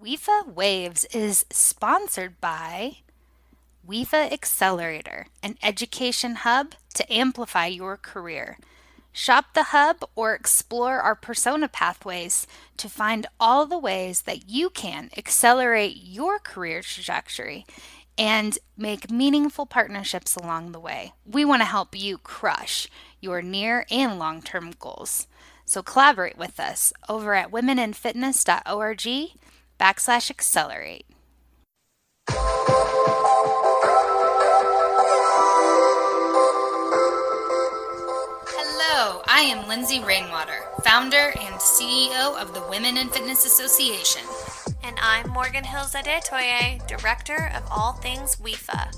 WIFA Waves is sponsored by WIFA Accelerator, an education hub to amplify your career. Shop the hub or explore our persona pathways to find all the ways that you can accelerate your career trajectory and make meaningful partnerships along the way. We want to help you crush your near and long term goals. So collaborate with us over at womeninfitness.org backslash accelerate. Hello, I am Lindsay Rainwater, founder and CEO of the Women in Fitness Association. And I'm Morgan Hills Adetoye, Director of all things WIFA.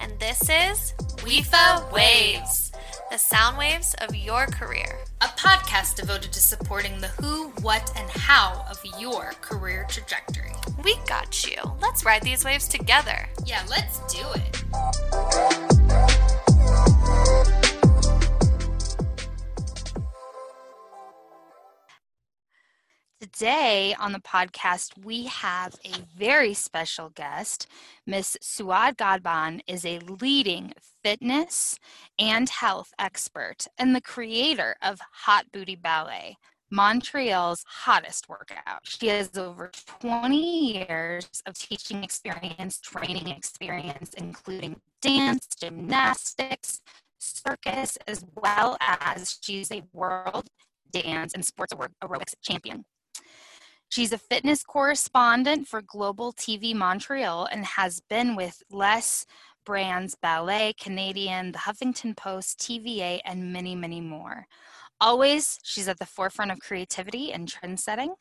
And this is WIFA Waves, the sound waves of your career. a podcast devoted to supporting the who, what, and how of your career trajectory. We got you. Let's ride these waves together. Yeah, let's do it. Today on the podcast, we have a very special guest. Miss Suad Gadban is a leading fitness and health expert and the creator of Hot Booty Ballet, Montreal's hottest workout. She has over 20 years of teaching experience, training experience, including dance, gymnastics, circus, as well as she's a world dance and sports aerobics champion. She's a fitness correspondent for Global TV Montreal and has been with Les Grands Ballet, Canadian, the Huffington Post, TVA, and many, many more. Always, she's at the forefront of creativity and trend setting.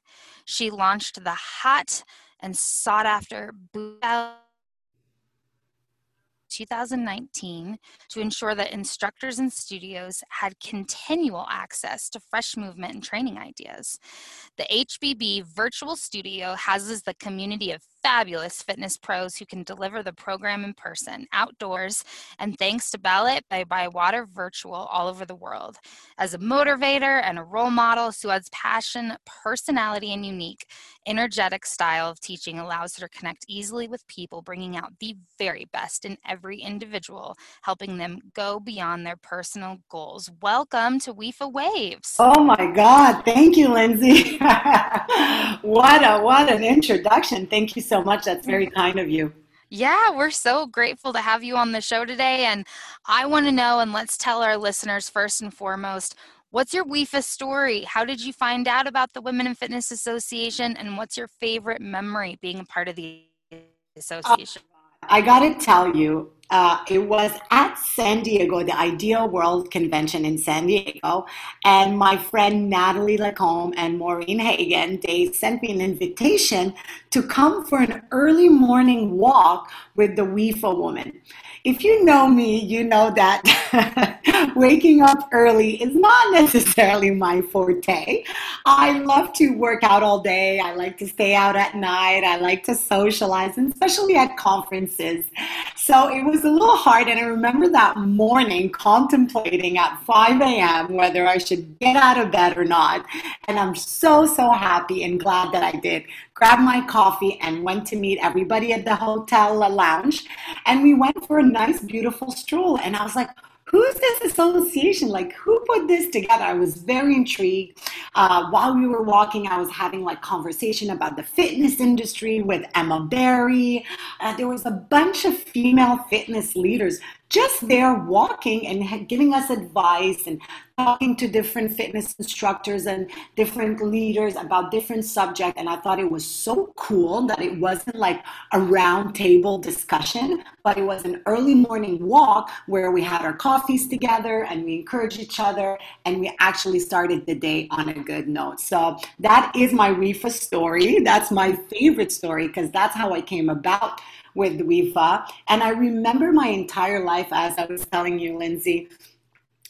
She launched the hot and sought after Ballet 2019 to ensure that instructors and studios had continual access to fresh movement and training ideas. The HBB Virtual Studio houses the community of fabulous fitness pros who can deliver the program in person, outdoors, and thanks to Ballet by the Water Virtual all over the world. As a motivator and a role model, Suad's passion, personality, and unique, energetic style of teaching allows her to connect easily with people, bringing out the very best in every individual, helping them go beyond their personal goals. Welcome to WIFA Waves. Oh my God! Thank you, Lindsay. what a what an introduction. Thank you so much. That's very kind of you. Yeah, we're so grateful to have you on the show today. And I want to know, and let's tell our listeners first and foremost, what's your WIFA story? How did you find out about the Women in Fitness Association? And what's your favorite memory being a part of the oh, association? I got to tell you, uh, it was at San Diego, the IDEA World Convention in San Diego, and my friend Natalie Lacombe and Maureen Hagen, they sent me an invitation to come for an early morning walk with the WIFA woman. If you know me, you know that waking up early is not necessarily my forte. I love to work out all day. I like to stay out at night. I like to socialize, and especially at conferences. So it was a little hard. And I remember that morning contemplating at 5 a.m. whether I should get out of bed or not. And I'm so, so happy and glad that I did. Grabbed my coffee and went to meet everybody at the hotel lounge. And we went for a nice, beautiful stroll. And I was like, who's this association? Like, who put this together? I was very intrigued. Uh, while we were walking, I was having like conversation about the fitness industry with Emma Barry. Uh, there was a bunch of female fitness leaders just there walking and giving us advice and talking to different fitness instructors and different leaders about different subjects. And i thought it was so cool that it wasn't like a round table discussion but it was an early morning walk where we had our coffees together and we encouraged each other and we actually started the day on a good note. So that is my WIFA story. That's my favorite story because that's how i came about with WIFA. And I remember my entire life, as I was telling you, Lindsay,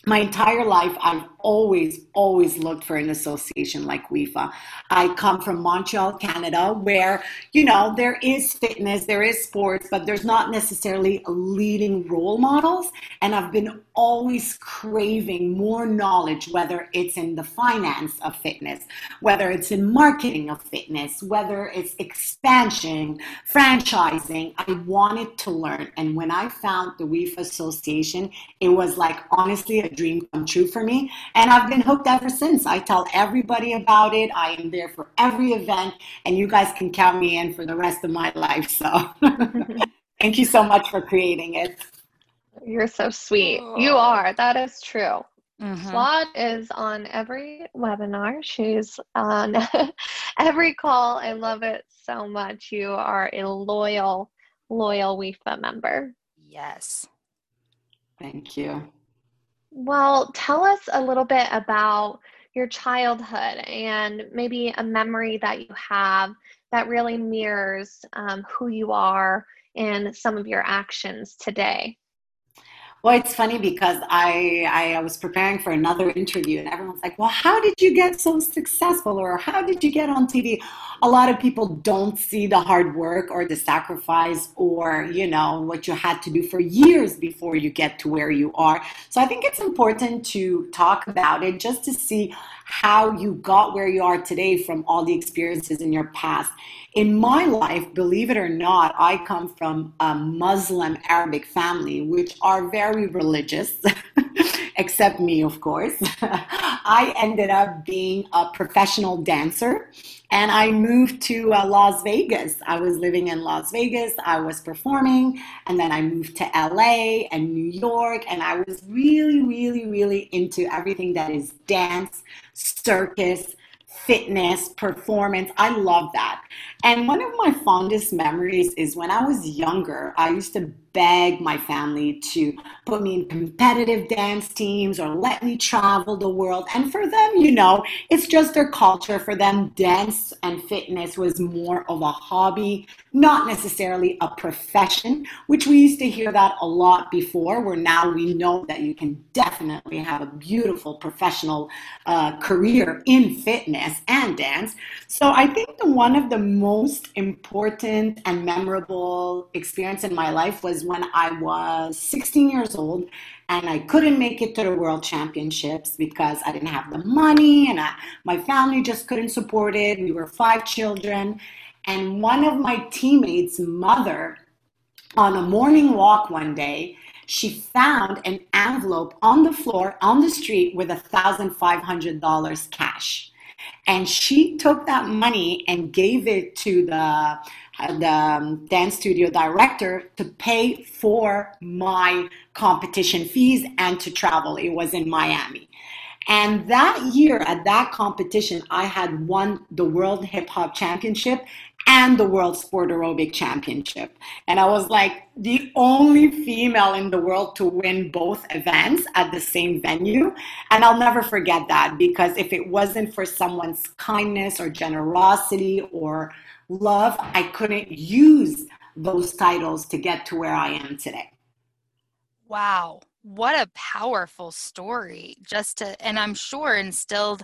my entire life, I've always, always looked for an association like WIFA. I come from Montreal, Canada, where, you know, there is fitness, there is sports, but there's not necessarily leading role models. And I've been always craving more knowledge, whether it's in the finance of fitness, whether it's in marketing of fitness, whether it's expansion, franchising. I wanted to learn. And when I found the WIFA Association, it was like honestly a dream come true for me. And I've been hooked ever since. I tell everybody about it. I am there for every event, and you guys can count me in for the rest of my life. So thank you so much for creating it. You're so sweet. You are. That is true. mm is on every webinar. She's on every call. I love it so much. You are a loyal, loyal WIFA member. Yes. Thank you. Well, tell us a little bit about your childhood and maybe a memory that you have that really mirrors um, who you are and some of your actions today. Well, it's funny because I, I was preparing for another interview and everyone's like, well, how did you get so successful or how did you get on TV? A lot of people don't see the hard work or the sacrifice or, you know, what you had to do for years before you get to where you are. So I think it's important to talk about it just to see how you got where you are today from all the experiences in your past. In my life, believe it or not, I come from a Muslim Arabic family, which are very religious, except me, of course. I ended up being a professional dancer and I moved to uh, Las Vegas. I was living in Las Vegas, I was performing, and then I moved to LA and New York, and I was really, really, really into everything that is dance, circus, fitness, performance. I love that. And one of my fondest memories is when I was younger, I used to beg my family to put me in competitive dance teams or let me travel the world. And for them, you know, it's just their culture. For them, dance and fitness was more of a hobby, not necessarily a profession, which we used to hear that a lot before, where now we know that you can definitely have a beautiful professional uh, career in fitness and dance. So I think the one of the most important and memorable experience in my life was when I was 16 years old and I couldn't make it to the world championships because I didn't have the money and I, my family just couldn't support it. We were five children. And one of my teammates' mother, on a morning walk one day, she found an envelope on the floor on the street with $1,500 cash. And she took that money and gave it to the the um, dance studio director to pay for my competition fees and to travel. It was in Miami. And that year at that competition, I had won the World Hip Hop Championship and the World Sport Aerobic Championship. And I was like the only female in the world to win both events at the same venue. And I'll never forget that because if it wasn't for someone's kindness or generosity or love, I couldn't use those titles to get to where I am today. Wow. What a powerful story. Just to, and I'm sure instilled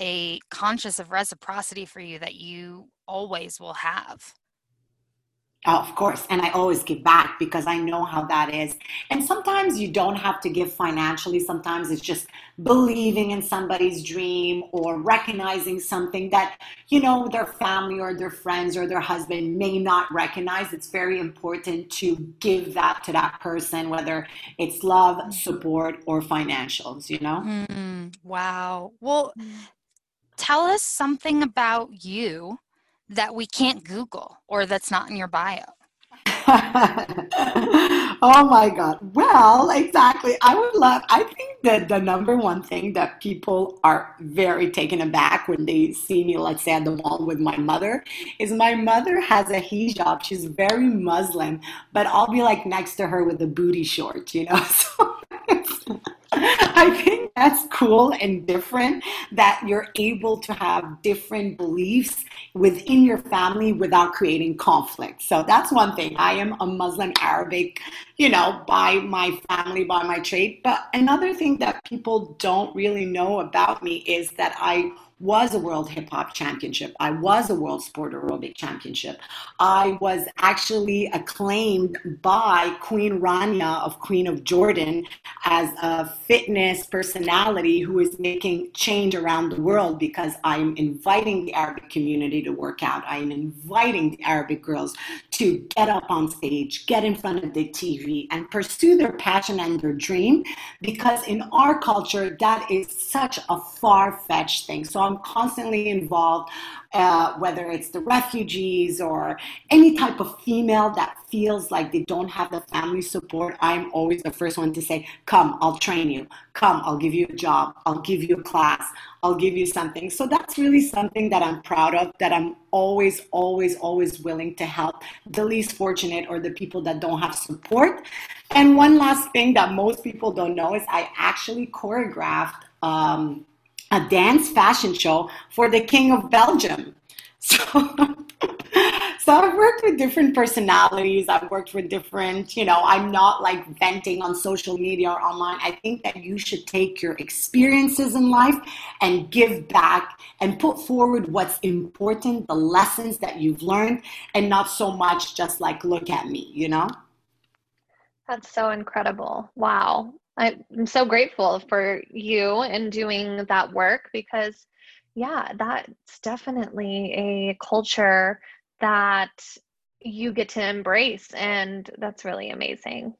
a conscious of reciprocity for you that you always will have. Oh, of course. And I always give back because I know how that is. And sometimes you don't have to give financially. Sometimes it's just believing in somebody's dream or recognizing something that, you know, their family or their friends or their husband may not recognize. It's very important to give that to that person, whether it's love, support, or financials, you know? Mm, wow. Well, tell us something about you that we can't Google or that's not in your bio? oh my God. Well, exactly. I would love, I think that the number one thing that people are very taken aback when they see me, let's say at the mall with my mother, is my mother has a hijab. She's very Muslim, but I'll be like next to her with the booty shorts, you know? So I think that's cool and different that you're able to have different beliefs within your family without creating conflict. So that's one thing. I am a Muslim Arabic, you know, by my family, by my trade. But another thing that people don't really know about me is that I was a world hip hop championship. I was a world sport aerobic championship. I was actually acclaimed by Queen Rania of Queen of Jordan as a fitness personality who is making change around the world because I'm inviting the Arabic community to work out. I am inviting the Arabic girls to get up on stage, get in front of the TV, and pursue their passion and their dream because in our culture, that is such a far fetched thing. So I'm constantly involved, uh, whether it's the refugees or any type of female that feels like they don't have the family support. I'm always the first one to say, Come, I'll train you. Come, I'll give you a job. I'll give you a class. I'll give you something. So that's really something that I'm proud of, that I'm always, always, always willing to help the least fortunate or the people that don't have support. And one last thing that most people don't know is I actually choreographed um, a dance fashion show for the King of Belgium. So, so I've worked with different personalities. I've worked with different, you know, I'm not like venting on social media or online. I think that you should take your experiences in life and give back and put forward what's important, the lessons that you've learned, and not so much just like, look at me, you know? That's so incredible. Wow. I'm so grateful for you and doing that work because, yeah, that's definitely a culture that you get to embrace, and that's really amazing.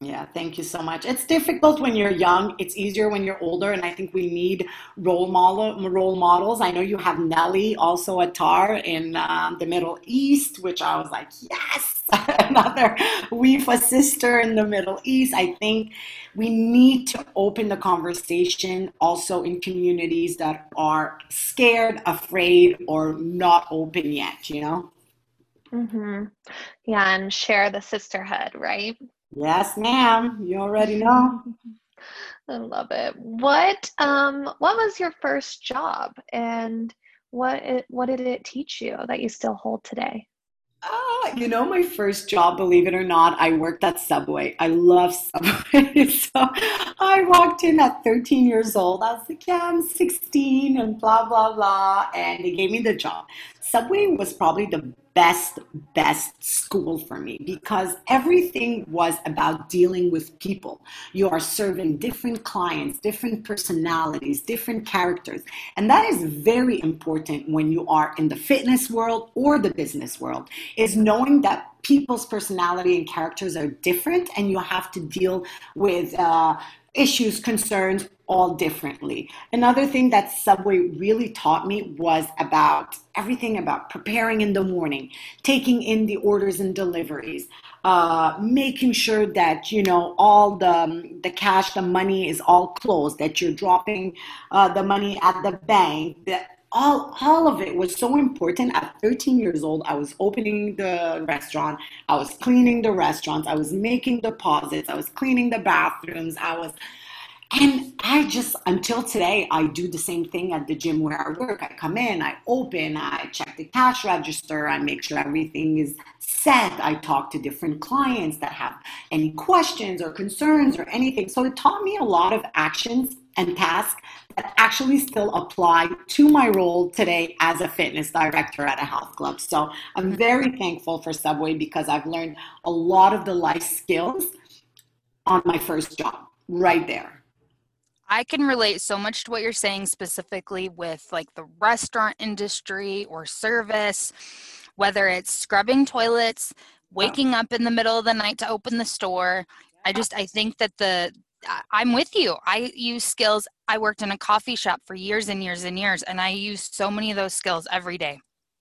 Yeah, thank you so much. It's difficult when you're young. It's easier when you're older, and I think we need role model role models. I know you have Nelly, also Attar in uh, the Middle East, which I was like, yes, another WIFA sister in the Middle East. I think we need to open the conversation also in communities that are scared, afraid, or not open yet. You know. Mm-hmm. Yeah, and share the sisterhood, right? Yes, ma'am. You already know. I love it. What um what was your first job and what it, what did it teach you that you still hold today? Oh, you know, my first job, believe it or not, I worked at Subway. I love Subway. so I walked in at 13 years old. I was like, yeah, I'm 16 and blah, blah, blah. And they gave me the job. Subway was probably the best, best school for me because everything was about dealing with people. You are serving different clients, different personalities, different characters. And that is very important when you are in the fitness world or the business world, is knowing that people's personality and characters are different and you have to deal with uh, issues, concerns, all differently. Another thing that Subway really taught me was about everything about preparing in the morning, taking in the orders and deliveries, uh, making sure that you know all the the cash, the money is all closed, that you're dropping uh, the money at the bank. That all all of it was so important. At 13 years old, I was opening the restaurant, I was cleaning the restaurants, I was making deposits, I was cleaning the bathrooms, I was and I just, until today, I do the same thing at the gym where I work. I come in, I open, I check the cash register, I make sure everything is set. I talk to different clients that have any questions or concerns or anything. So it taught me a lot of actions and tasks that actually still apply to my role today as a fitness director at a health club. So I'm very thankful for Subway because I've learned a lot of the life skills on my first job right there. I can relate so much to what you're saying specifically with like the restaurant industry or service, whether it's scrubbing toilets, waking up in the middle of the night to open the store. I just I think that the I'm with you. I use skills. I worked in a coffee shop for years and years and years, and I use so many of those skills every day.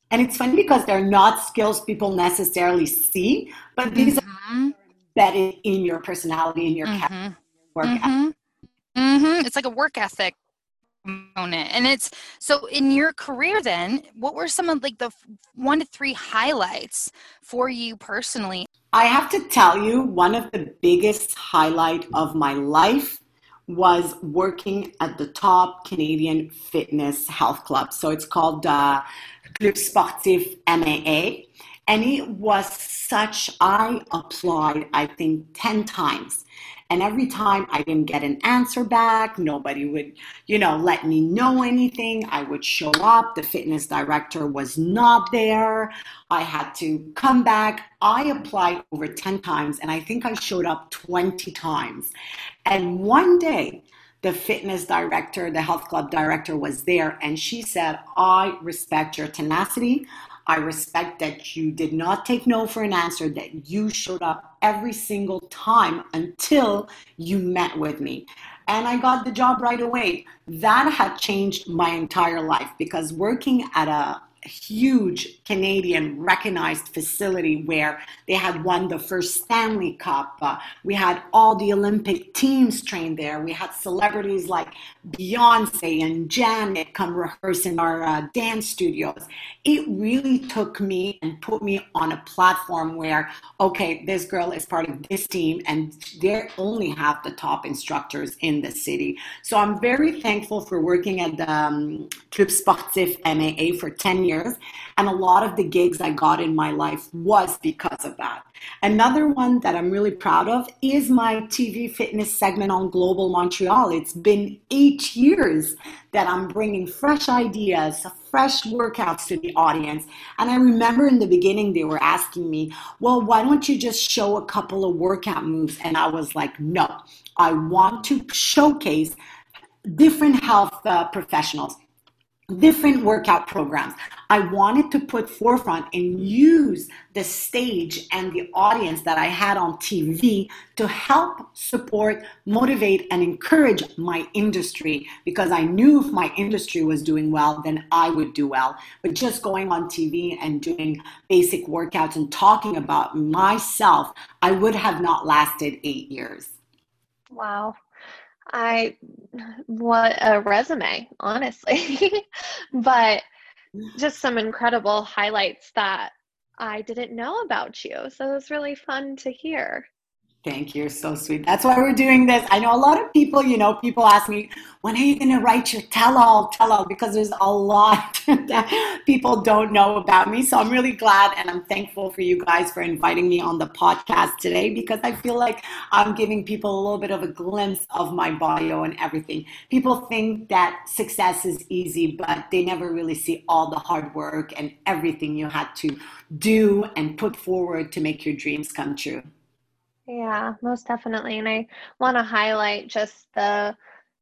And it's funny because they're not skills people necessarily see, but these mm-hmm. are embedded in your personality, in your mm-hmm. work mm-hmm. Mm-hmm. It's like a work ethic component. And it's so in your career then, what were some of like the one to three highlights for you personally? I have to tell you, one of the biggest highlight of my life was working at the top Canadian fitness health club. So it's called uh, Club Sportif MAA. And it was such, I applied, I think, 10 times And every time I didn't get an answer back, nobody would, you know, let me know anything. I would show up. The fitness director was not there. I had to come back. I applied over 10 times and I think I showed up 20 times. And one day, the fitness director, the health club director was there, and she said, I respect your tenacity. I respect that you did not take no for an answer, that you showed up every single time until you met with me. And I got the job right away. That had changed my entire life because working at a huge Canadian recognized facility where they had won the first Stanley Cup. Uh, we had all the Olympic teams trained there. We had celebrities like Beyonce and Janet come rehearse in our uh, dance studios. It really took me and put me on a platform where, okay, this girl is part of this team and they only have the top instructors in the city. So I'm very thankful for working at the um, Club Sportif MAA for 10 years years. And a lot of the gigs I got in my life was because of that. Another one that I'm really proud of is my TV fitness segment on Global Montreal. It's been eight years that I'm bringing fresh ideas, fresh workouts to the audience. And I remember in the beginning, they were asking me, well, why don't you just show a couple of workout moves? And I was like, no, I want to showcase different health uh, professionals different workout programs. I wanted to put forefront and use the stage and the audience that I had on TV to help support, motivate, and encourage my industry because I knew if my industry was doing well, then I would do well. But just going on TV and doing basic workouts and talking about myself, I would have not lasted eight years. Wow. I what a resume, honestly. but just some incredible highlights that I didn't know about you. So it was really fun to hear. Thank you. You're so sweet. That's why we're doing this. I know a lot of people, you know, people ask me, when are you going to write your tell all, tell all? Because there's a lot that people don't know about me. So I'm really glad and I'm thankful for you guys for inviting me on the podcast today because I feel like I'm giving people a little bit of a glimpse of my bio and everything. People think that success is easy, but they never really see all the hard work and everything you had to do and put forward to make your dreams come true. Yeah, most definitely. And I want to highlight just the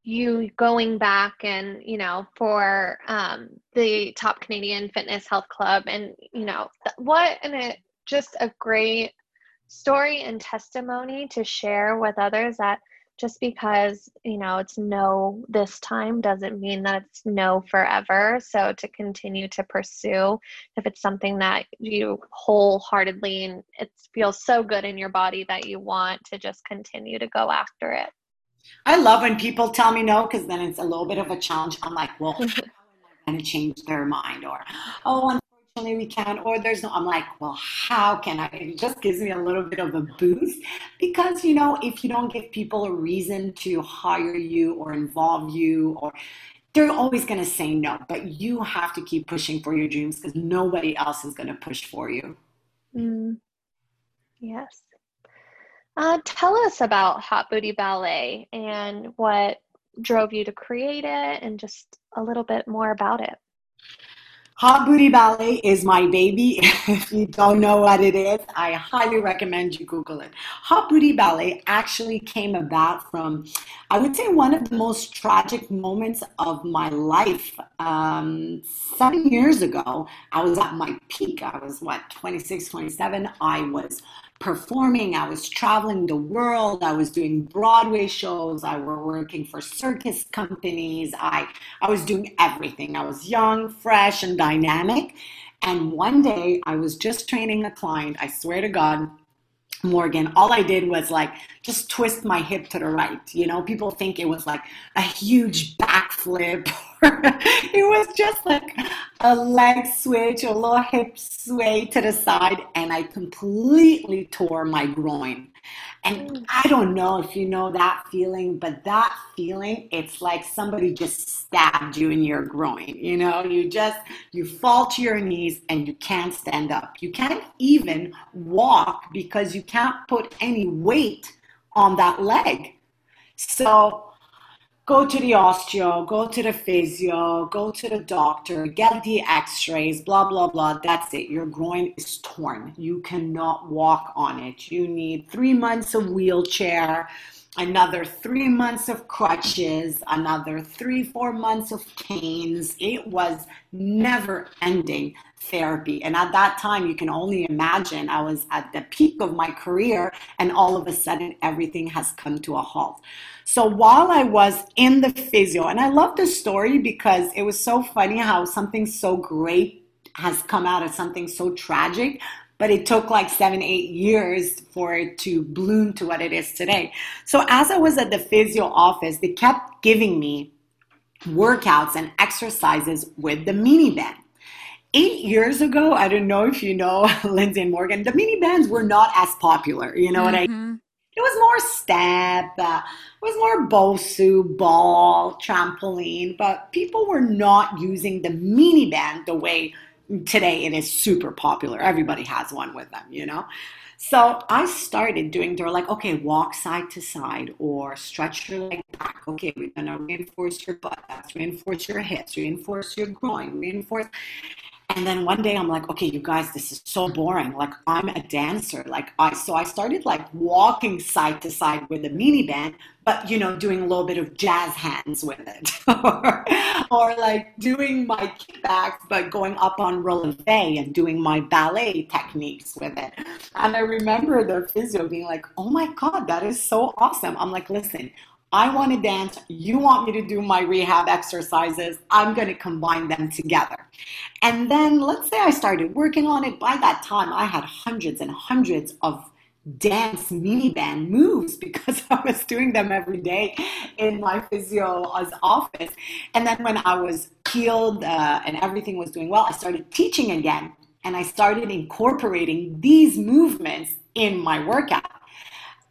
you going back and you know for um, the top Canadian Fitness Health Club and you know what and it just a great story and testimony to share with others that just because you know it's no this time doesn't mean that it's no forever. So to continue to pursue if it's something that you wholeheartedly and it feels so good in your body that you want to just continue to go after it. I love when people tell me no because then it's a little bit of a challenge. I'm like well going to change their mind? Or oh unfortunately we can or there's no i'm like well how can i? It just gives me a little bit of a boost because you know if you don't give people a reason to hire you or involve you or they're always going to say no but you have to keep pushing for your dreams because nobody else is going to push for you. Mm. yes. Uh, tell us about hot booty ballet and what drove you to create it and just a little bit more about it Hot Booty Ballet is my baby. if you don't know what it is, I highly recommend you Google it. Hot Booty Ballet actually came about from, I would say, one of the most tragic moments of my life. Um, seven years ago, I was at my peak. I was, what, 26, 27. I was performing. I was traveling the world. I was doing Broadway shows. I were working for circus companies. I, I was doing everything. I was young, fresh, and dynamic. And one day I was just training a client. I swear to God, Morgan, all I did was like just twist my hip to the right. You know, people think it was like a huge backflip. it was just like a leg switch, a little hip sway to the side, and I completely tore my groin. And mm. I don't know if you know that feeling, but that feeling, it's like somebody just stabbed you in your groin. You know, you just, you fall to your knees and you can't stand up. You can't even walk because you can't put any weight on that leg. So go to the osteo, go to the physio, go to the doctor, get the x rays, blah, blah, blah. That's it. Your groin is torn. You cannot walk on it. You need three months of wheelchair, another three months of crutches, another three, four months of canes. It was never ending therapy. And at that time, you can only imagine I was at the peak of my career, and all of a sudden, everything has come to a halt. So while I was in the physio, and I love this story because it was so funny how something so great has come out of something so tragic, but it took like seven, eight years for it to bloom to what it is today. So as I was at the physio office, they kept giving me workouts and exercises with the mini band. Eight years ago, I don't know if you know Lindsay and Morgan, the mini bands were not as popular. You know mm-hmm. what I mm-hmm. Was more step, uh, it was more Bosu, ball, trampoline, but people were not using the mini band the way today it is super popular. Everybody has one with them, you know? So I started doing, they were like, okay, walk side to side or stretch your leg back. Okay, we're gonna reinforce your butt, reinforce your hips, reinforce your groin, reinforce. And then one day I'm like, okay, you guys, this is so boring. Like I'm a dancer. Like I so I started like walking side to side with a mini band, but you know, doing a little bit of jazz hands with it. or, or like doing my kickbacks, but going up on releve and doing my ballet techniques with it. And I remember the physio being like, oh my God, that is so awesome. I'm like, listen, I want to dance. You want me to do my rehab exercises. I'm going to combine them together. And then let's say I started working on it. By that time, I had hundreds and hundreds of dance mini band moves because I was doing them every day in my physio's office. And then when I was healed uh, and everything was doing well, I started teaching again. And I started incorporating these movements in my workout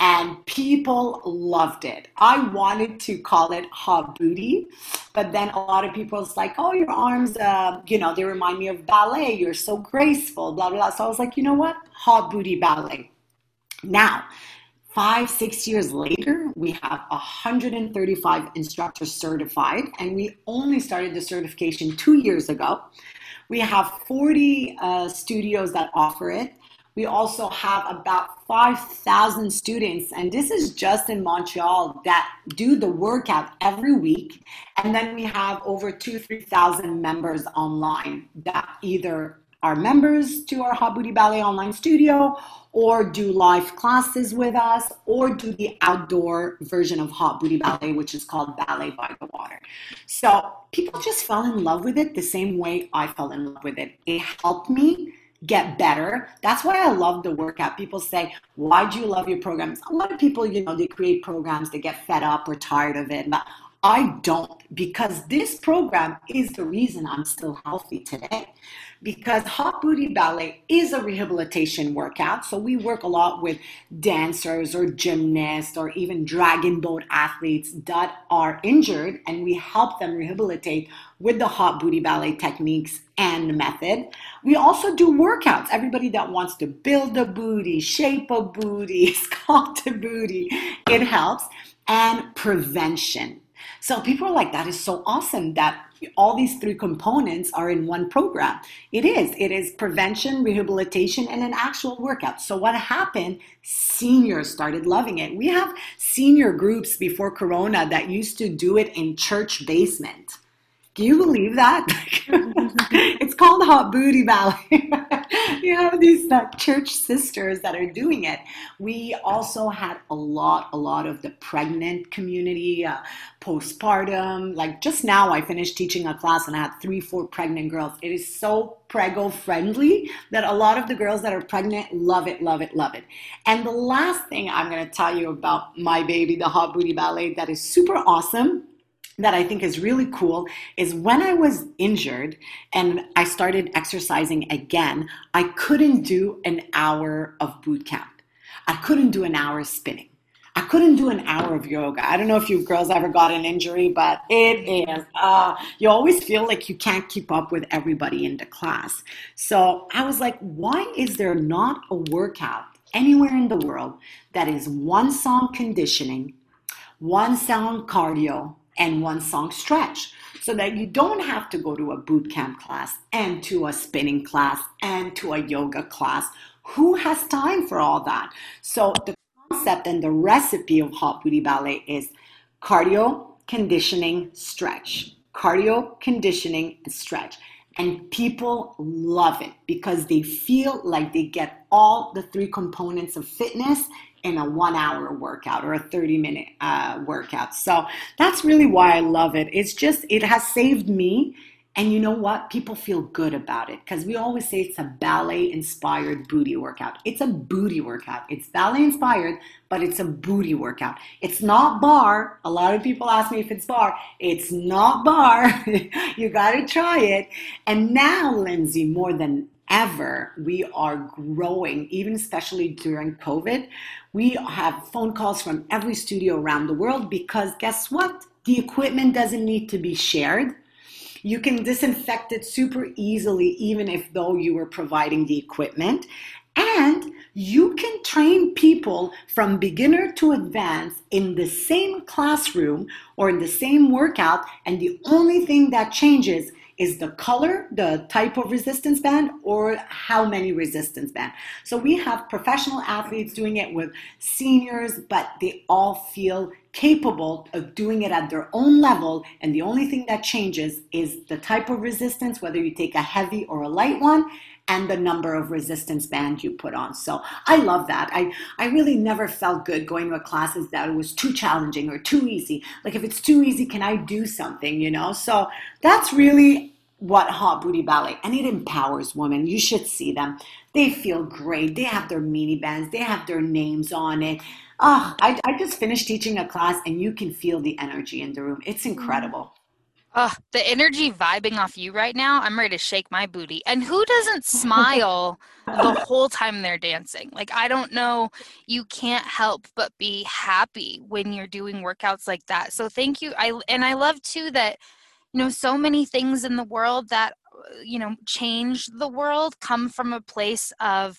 and people loved it. I wanted to call it hot booty, but then a lot of people was like, "Oh, your arms, uh, you know, they remind me of ballet. You're so graceful." Blah blah. So I was like, you know what, hot booty ballet. Now, five six years later, we have 135 instructors certified, and we only started the certification two years ago. We have 40 uh, studios that offer it. We also have about 5,000 students, and this is just in Montreal, that do the workout every week. And then we have over two, 3,000 members online that either are members to our Hot Booty Ballet online studio or do live classes with us or do the outdoor version of Hot Booty Ballet, which is called Ballet by the Water. So people just fell in love with it the same way I fell in love with it. It helped me get better. That's why I love the workout. People say, why do you love your programs? A lot of people, you know, they create programs, they get fed up or tired of it. But I don't because this program is the reason I'm still healthy today because Hot Booty Ballet is a rehabilitation workout. So we work a lot with dancers or gymnasts or even dragon boat athletes that are injured, and we help them rehabilitate with the Hot Booty Ballet techniques and method. We also do workouts. Everybody that wants to build a booty, shape a booty, sculpt a booty, it helps. And prevention. So people are like, that is so awesome that all these three components are in one program. It is. It is prevention, rehabilitation, and an actual workout. So what happened? Seniors started loving it. We have senior groups before Corona that used to do it in church basement. Do you believe that? it's called Hot Booty Ballet. you have these uh, church sisters that are doing it. We also had a lot, a lot of the pregnant community, uh, postpartum. Like just now, I finished teaching a class and I had three, four pregnant girls. It is so prego friendly that a lot of the girls that are pregnant love it, love it, love it. And the last thing I'm going to tell you about my baby, the Hot Booty Ballet, that is super awesome that I think is really cool is when I was injured and I started exercising again, I couldn't do an hour of boot camp. I couldn't do an hour of spinning. I couldn't do an hour of yoga. I don't know if you girls ever got an injury, but it is, uh, you always feel like you can't keep up with everybody in the class. So I was like, why is there not a workout anywhere in the world that is one song conditioning, one song cardio, and one song stretch so that you don't have to go to a boot camp class and to a spinning class and to a yoga class. Who has time for all that? So the concept and the recipe of hot booty ballet is cardio, conditioning, stretch. Cardio, conditioning, and stretch. And people love it because they feel like they get all the three components of fitness in a one hour workout or a 30 minute uh, workout. So that's really why I love it. It's just, it has saved me. And you know what? People feel good about it because we always say it's a ballet inspired booty workout. It's a booty workout. It's ballet inspired, but it's a booty workout. It's not bar. A lot of people ask me if it's bar. It's not bar. you got to try it. And now, Lindsay, more than ever, we are growing, even especially during COVID. We have phone calls from every studio around the world because guess what? The equipment doesn't need to be shared. You can disinfect it super easily, even if though you were providing the equipment. And you can train people from beginner to advanced in the same classroom or in the same workout. And the only thing that changes is the color, the type of resistance band, or how many resistance band. So we have professional athletes doing it with seniors, but they all feel capable of doing it at their own level. And the only thing that changes is the type of resistance, whether you take a heavy or a light one, and the number of resistance band you put on. So I love that. I, I really never felt good going to a classes that it was too challenging or too easy. Like if it's too easy, can I do something, you know? So that's really what Hot Booty Ballet, and it empowers women. You should see them. They feel great. They have their mini bands. They have their names on it. Oh, I, I just finished teaching a class and you can feel the energy in the room. It's incredible. Oh, the energy vibing off you right now, I'm ready to shake my booty. And who doesn't smile the whole time they're dancing? Like, I don't know, you can't help but be happy when you're doing workouts like that. So, thank you. I And I love too that, you know, so many things in the world that, you know, change the world come from a place of,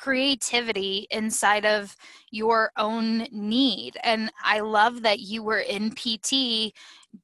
creativity inside of your own need. And I love that you were in PT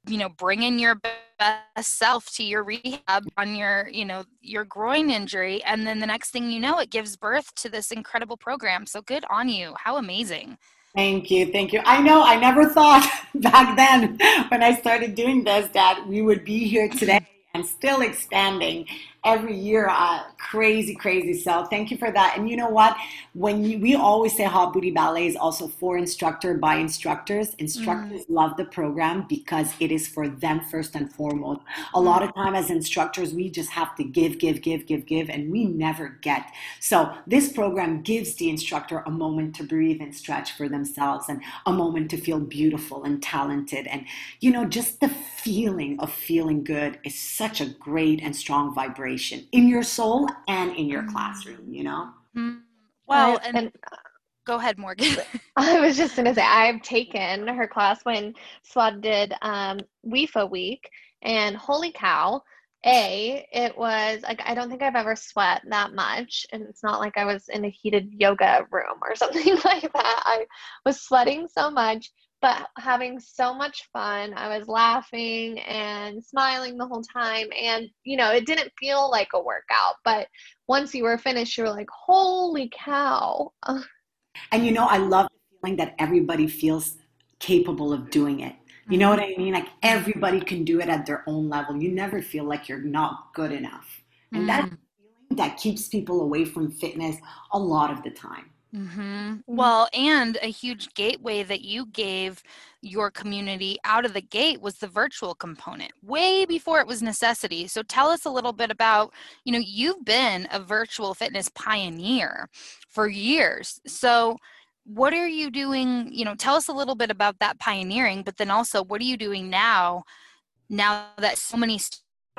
you know bringing your best self to your rehab on your you know your groin injury. And then the next thing you know it gives birth to this incredible program. So good on you. How amazing Thank you, thank you. I know I never thought back then when I started doing this that we would be here today and still expanding every year uh, crazy crazy so thank you for that. And you know what? When you, we always say hot booty ballet is also for instructor by instructors. Instructors mm. love the program because it is for them first and foremost. A lot of time as instructors we just have to give give give give give and we never get. So this program gives the instructor a moment to breathe and stretch for themselves and a moment to feel beautiful and talented. And you know just the feeling of feeling good is such a great and strong vibration in your soul and in your classroom, you know? Mm. Well, and, and go ahead, Morgan. I was just going to say, I've taken her class when Suad did um, WIFA week, and holy cow, a it was like i don't think i've ever sweat that much and it's not like i was in a heated yoga room or something like that i was sweating so much but having so much fun. I was laughing and smiling the whole time. And, you know, it didn't feel like a workout, but once you were finished, you were like, holy cow. And, you know, I love the feeling that everybody feels capable of doing it. You know what I mean? Like everybody can do it at their own level. You never feel like you're not good enough. And mm. that feeling that keeps people away from fitness a lot of the time. Mm-hmm. Well, and a huge gateway that you gave your community out of the gate was the virtual component, way before it was necessity. So tell us a little bit about, you know, you've been a virtual fitness pioneer for years. So what are you doing? You know, tell us a little bit about that pioneering, but then also what are you doing now, now that so many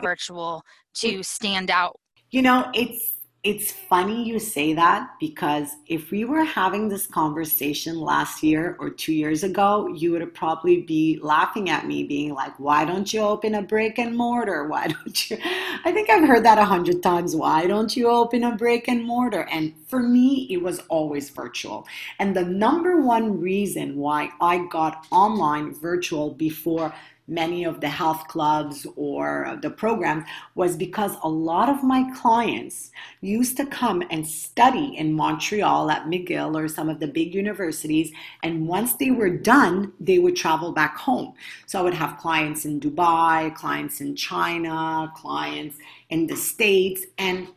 virtual to stand out? You know, it's it's funny you say that because if we were having this conversation last year or two years ago, you would probably be laughing at me, being like, Why don't you open a brick and mortar? Why don't you? I think I've heard that a hundred times. Why don't you open a brick and mortar? And for me, it was always virtual. And the number one reason why I got online virtual before many of the health clubs or the programs was because a lot of my clients used to come and study in Montreal at McGill or some of the big universities. And once they were done, they would travel back home. So I would have clients in Dubai, clients in China, clients in the States. And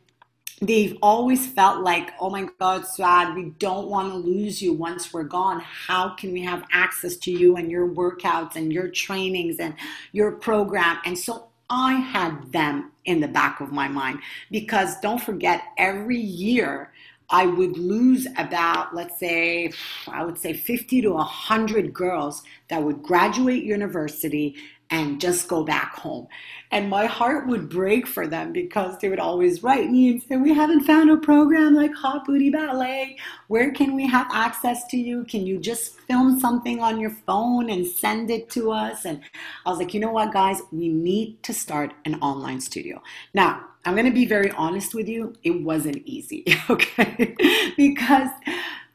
they've always felt like, oh my God, Suad, we don't want to lose you once we're gone. How can we have access to you and your workouts and your trainings and your program? And so I had them in the back of my mind because don't forget, every year I would lose about, let's say, I would say 50 to 100 girls that would graduate university and just go back home. And my heart would break for them because they would always write me and say, We haven't found a program like Hot Booty Ballet. Where can we have access to you? Can you just film something on your phone and send it to us? And I was like, You know what, guys? We need to start an online studio. Now, I'm going to be very honest with you. It wasn't easy, okay? because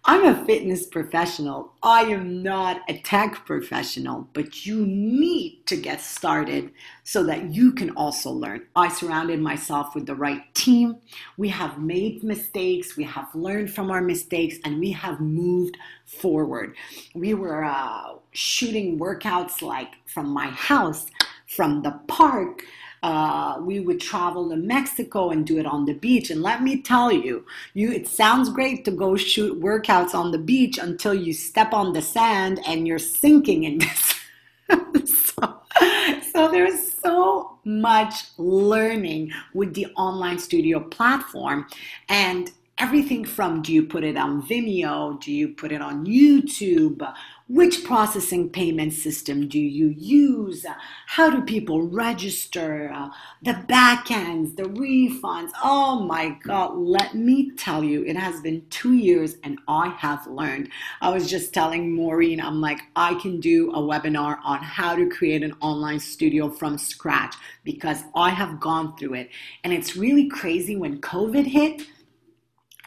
I'm a fitness professional. I am not a tech professional, but you need to get started so that you can also learn. I surrounded myself with the right team. We have made mistakes, we have learned from our mistakes, and we have moved forward. We were uh, shooting workouts like from my house, from the park uh, we would travel to Mexico and do it on the beach. And let me tell you, you it sounds great to go shoot workouts on the beach until you step on the sand and you're sinking in this. so, so there's so much learning with the online studio platform and everything from do you put it on Vimeo? Do you put it on YouTube? Which processing payment system do you use? How do people register? The backends, the refunds. Oh my God, let me tell you, it has been two years and I have learned. I was just telling Maureen, I'm like, I can do a webinar on how to create an online studio from scratch because I have gone through it. And it's really crazy when COVID hit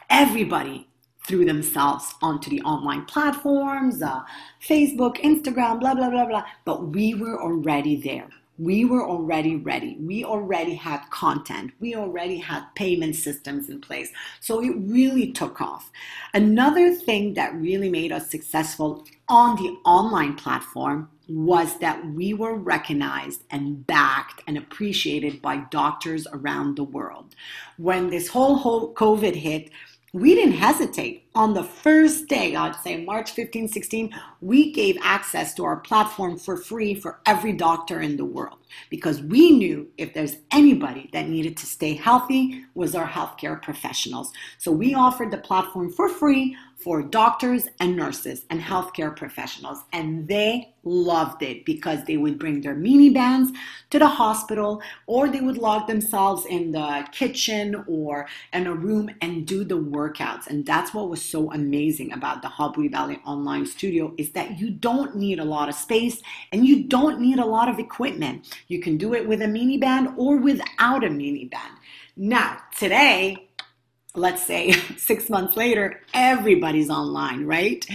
everybody threw themselves onto the online platforms, uh, Facebook, Instagram, blah, blah, blah, blah. But we were already there. We were already ready. We already had content. We already had payment systems in place. So it really took off. Another thing that really made us successful on the online platform was that we were recognized and backed and appreciated by doctors around the world. When this whole, whole COVID hit, we didn't hesitate. On the first day, I'd say March 15, 16, we gave access to our platform for free for every doctor in the world because we knew if there's anybody that needed to stay healthy was our healthcare professionals. So we offered the platform for free for doctors and nurses and healthcare professionals. And they loved it because they would bring their mini bands to the hospital or they would lock themselves in the kitchen or in a room and do the workouts. And that's what was so amazing about the Hot Booty Ballet Online Studio is that you don't need a lot of space and you don't need a lot of equipment. You can do it with a mini band or without a mini band. Now, today, let's say six months later, everybody's online, right?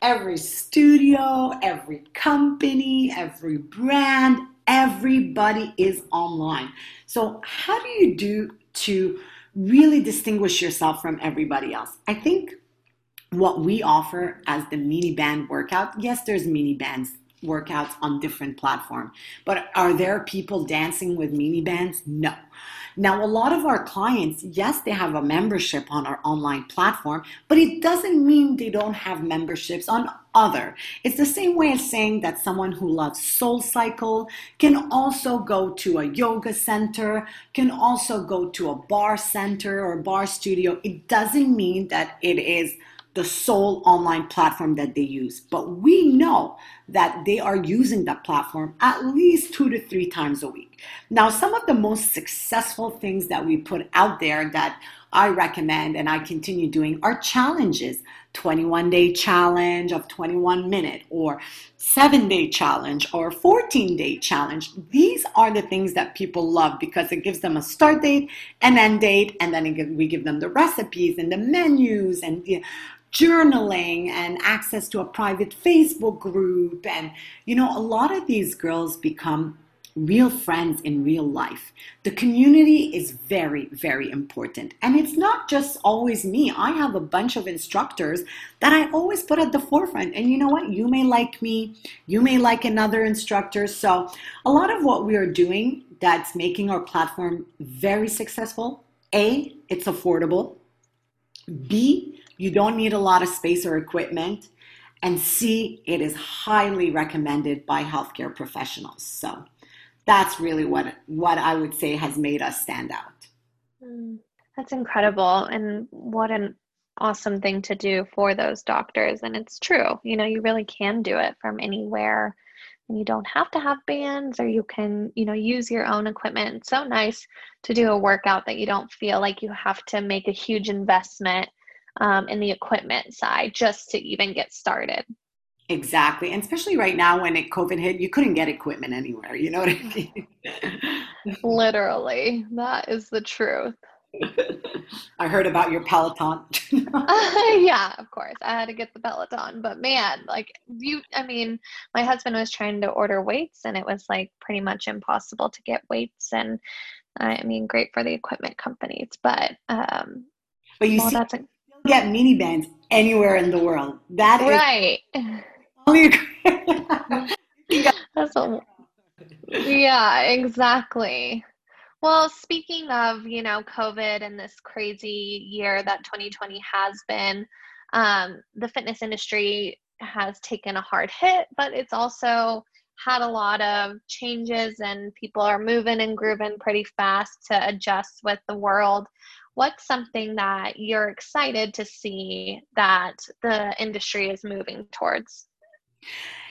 Every studio, every company, every brand, everybody is online. So, how do you do to really distinguish yourself from everybody else? I think what we offer as the mini band workout, yes, there's mini bands workouts on different platforms, but are there people dancing with mini bands? No. Now, a lot of our clients, yes, they have a membership on our online platform, but it doesn't mean they don't have memberships on other. It's the same way as saying that someone who loves Soul Cycle can also go to a yoga center, can also go to a bar center or bar studio. It doesn't mean that it is the sole online platform that they use. But we know that they are using that platform at least two to three times a week. Now, some of the most successful things that we put out there that I recommend and I continue doing are challenges 21 day challenge of 21 minute or 7 day challenge or 14 day challenge. These are the things that people love because it gives them a start date, an end date, and then we give them the recipes and the menus and the journaling and access to a private Facebook group. And, you know, a lot of these girls become real friends in real life. The community is very, very important. And it's not just always me. I have a bunch of instructors that I always put at the forefront. And you know what? You may like me, you may like another instructor. So, a lot of what we are doing that's making our platform very successful A, it's affordable. B, you don't need a lot of space or equipment. And C, it is highly recommended by healthcare professionals. So, that's really what what I would say has made us stand out. Mm, that's incredible, and what an awesome thing to do for those doctors. And it's true, you know, you really can do it from anywhere, and you don't have to have bands, or you can, you know, use your own equipment. It's so nice to do a workout that you don't feel like you have to make a huge investment um, in the equipment side just to even get started. Exactly. And especially right now when it COVID hit, you couldn't get equipment anywhere. You know what I mean? Literally. That is the truth. I heard about your Peloton. uh, yeah, of course. I had to get the Peloton. But man, like you I mean, my husband was trying to order weights and it was like pretty much impossible to get weights and I mean great for the equipment companies. But um but you well, see, get mini bands anywhere in the world. That right. Is, That's a, yeah, exactly. Well, speaking of, you know, COVID and this crazy year that 2020 has been, um, the fitness industry has taken a hard hit, but it's also had a lot of changes and people are moving and grooving pretty fast to adjust with the world. What's something that you're excited to see that the industry is moving towards?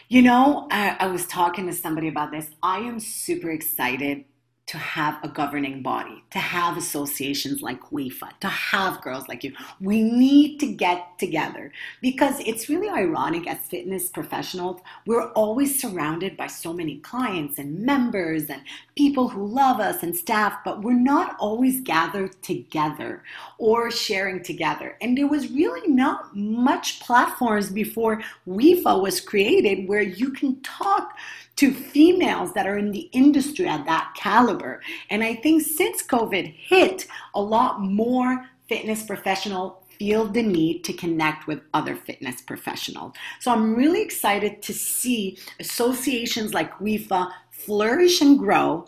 You know, I, I, was talking to somebody about this. I am super excited to have a governing body, to have associations like WIFA, to have girls like you. We need to get together because it's really ironic as fitness professionals, we're always surrounded by so many clients and members and people who love us and staff, but we're not always gathered together or sharing together. And there was really not much platforms before WIFA was created where you can talk to females that are in the industry at that caliber. And I think since COVID hit, a lot more fitness professional feel the need to connect with other fitness professionals. So I'm really excited to see associations like WIFA flourish and grow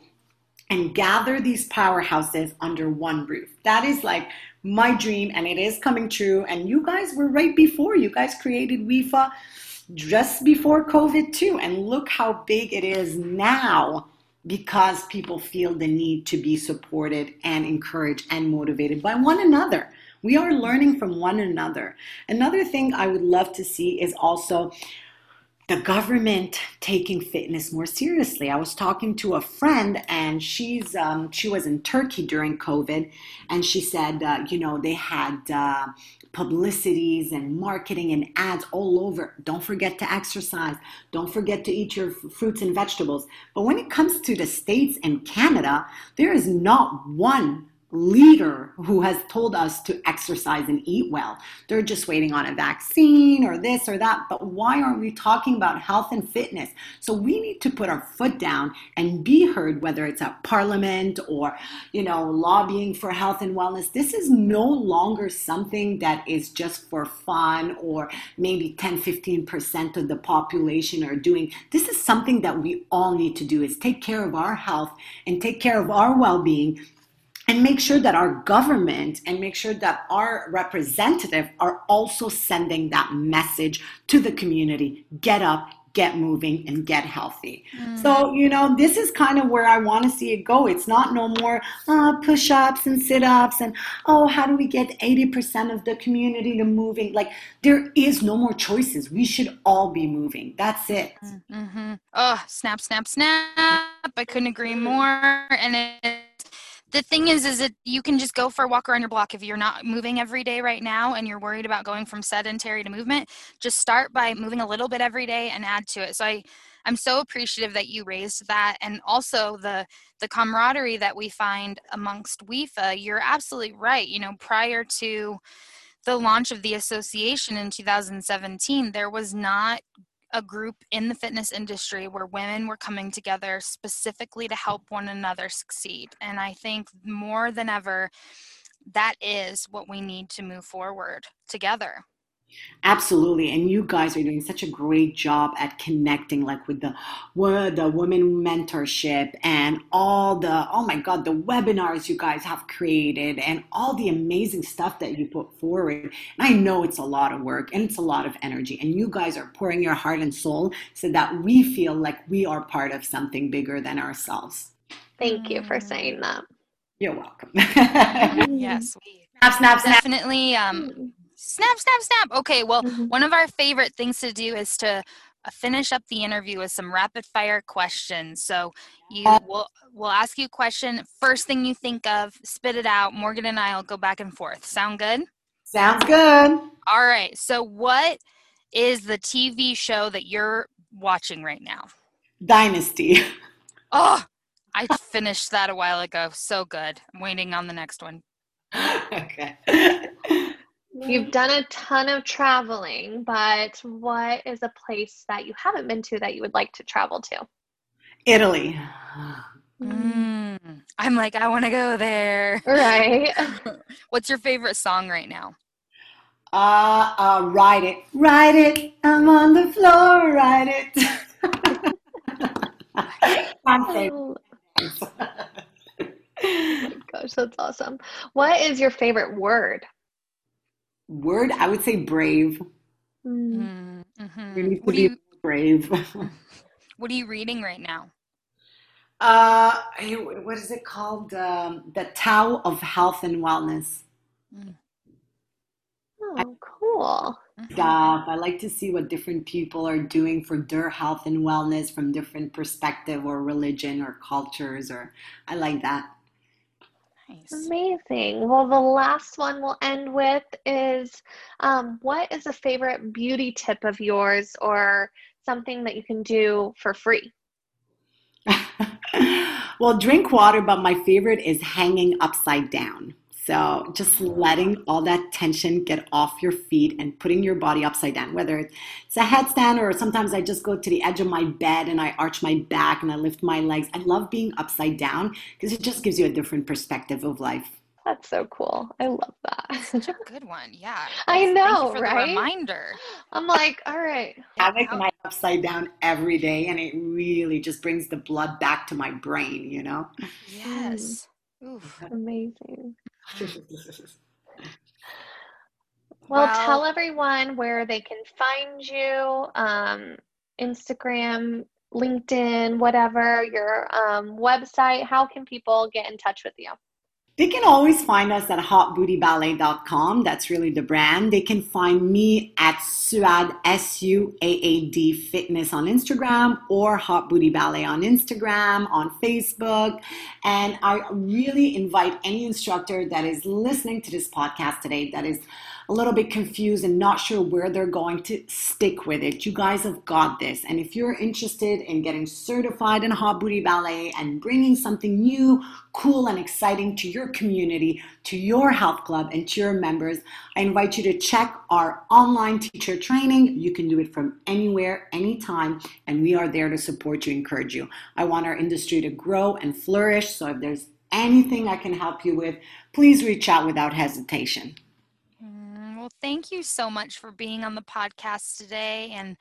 and gather these powerhouses under one roof. That is like my dream and it is coming true. And you guys were right before. You guys created WIFA just before COVID, too. And look how big it is now because people feel the need to be supported and encouraged and motivated by one another. We are learning from one another. Another thing I would love to see is also the government taking fitness more seriously. I was talking to a friend, and she's um, she was in Turkey during COVID, and she said, uh, you know, they had uh, publicities and marketing and ads all over. Don't forget to exercise. Don't forget to eat your fruits and vegetables. But when it comes to the states and Canada, there is not one leader who has told us to exercise and eat well. They're just waiting on a vaccine or this or that. But why aren't we talking about health and fitness? So we need to put our foot down and be heard, whether it's at parliament or, you know, lobbying for health and wellness. This is no longer something that is just for fun or maybe 10, 15% of the population are doing. This is something that we all need to do is take care of our health and take care of our well-being and make sure that our government and make sure that our representative are also sending that message to the community get up get moving and get healthy. Mm. so you know this is kind of where i want to see it go. It's not no more uh, push-ups and sit-ups and oh how do we get 80% of the community to moving? Like there is no more choices. We should all be moving. That's it. Mm-hmm. oh snap snap snap. I couldn't agree more. And it the thing is is that you can just go for a walk around your block. If you're not moving every day right now and you're worried about going from sedentary to movement just start by moving a little bit every day and add to it. So i i'm so appreciative that you raised that. And also the the camaraderie that we find amongst WIFA you're absolutely right. You know prior to the launch of the association in 2017 there was not a group in the fitness industry where women were coming together specifically to help one another succeed. And I think more than ever, that is what we need to move forward together. Absolutely, and you guys are doing such a great job at connecting, like with the the women mentorship and all the oh my god, the webinars you guys have created and all the amazing stuff that you put forward. And I know it's a lot of work and it's a lot of energy, and you guys are pouring your heart and soul so that we feel like we are part of something bigger than ourselves. Thank you for saying that. You're welcome. yes, we snap, snap, snap. definitely. Um, hmm. Snap, snap, snap. Okay, well, mm-hmm. one of our favorite things to do is to uh, finish up the interview with some rapid fire questions. So you will we'll ask you a question. First thing you think of, spit it out. Morgan and I will go back and forth. Sound good? Sounds good. All right. So what is the TV show that you're watching right now? Dynasty. Oh, I finished that a while ago. So good. I'm waiting on the next one. okay. You've done a ton of traveling, but what is a place that you haven't been to that you would like to travel to? Italy. Mm, I'm like, I want to go there. Right. What's your favorite song right now? Uh, uh, ride it, ride it. I'm on the floor, ride it. oh. gosh, that's awesome. What is your favorite word? Word, I would say brave. Mm-hmm. mm-hmm. We need to what be you, brave. what are you reading right now? Uh, what is it called? Um, the Tao of Health and Wellness. Mm. Oh, cool. Mm-hmm. Stuff. I like to see what different people are doing for their health and wellness from different perspective or religion or cultures. Or I like that. Nice. Amazing. Well, the last one we'll end with is um, what is a favorite beauty tip of yours or something that you can do for free? well, drink water, but my favorite is hanging upside down. So just letting all that tension get off your feet and putting your body upside down, whether it's a headstand or sometimes I just go to the edge of my bed and I arch my back and I lift my legs. I love being upside down because it just gives you a different perspective of life. That's so cool. I love that. Such a good one. Yeah. I know, for right? The reminder. I'm like, all right. I Having my upside down every day, and it really just brings the blood back to my brain. You know. Yes. Mm. Amazing. Well, well, tell everyone where they can find you um, Instagram, LinkedIn, whatever, your um, website. How can people get in touch with you? They can always find us at hotbootyballet.com. That's really the brand. They can find me at Suad, S-U-A-A-D Fitness on Instagram or Hot Booty Ballet on Instagram, on Facebook. And I really invite any instructor that is listening to this podcast today that is a little bit confused and not sure where they're going to stick with it. You guys have got this. And if you're interested in getting certified in Hot Booty Ballet and bringing something new, cool, and exciting to your community, to your health club, and to your members, I invite you to check our online teacher training. You can do it from anywhere, anytime, and we are there to support you, encourage you. I want our industry to grow and flourish. So if there's anything I can help you with, please reach out without hesitation. Well, thank you so much for being on the podcast today, and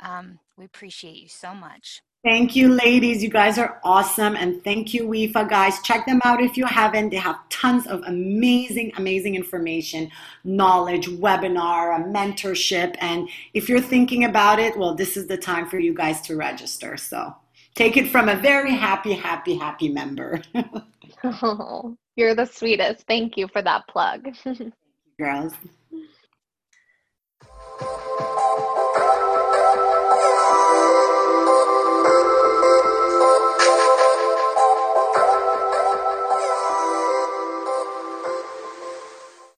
um, we appreciate you so much. Thank you, ladies. You guys are awesome. And thank you, WIFA guys. Check them out if you haven't. They have tons of amazing, amazing information, knowledge, webinar, mentorship. And if you're thinking about it, well, this is the time for you guys to register. So take it from a very happy, happy, happy member. oh, you're the sweetest. Thank you for that plug. girls.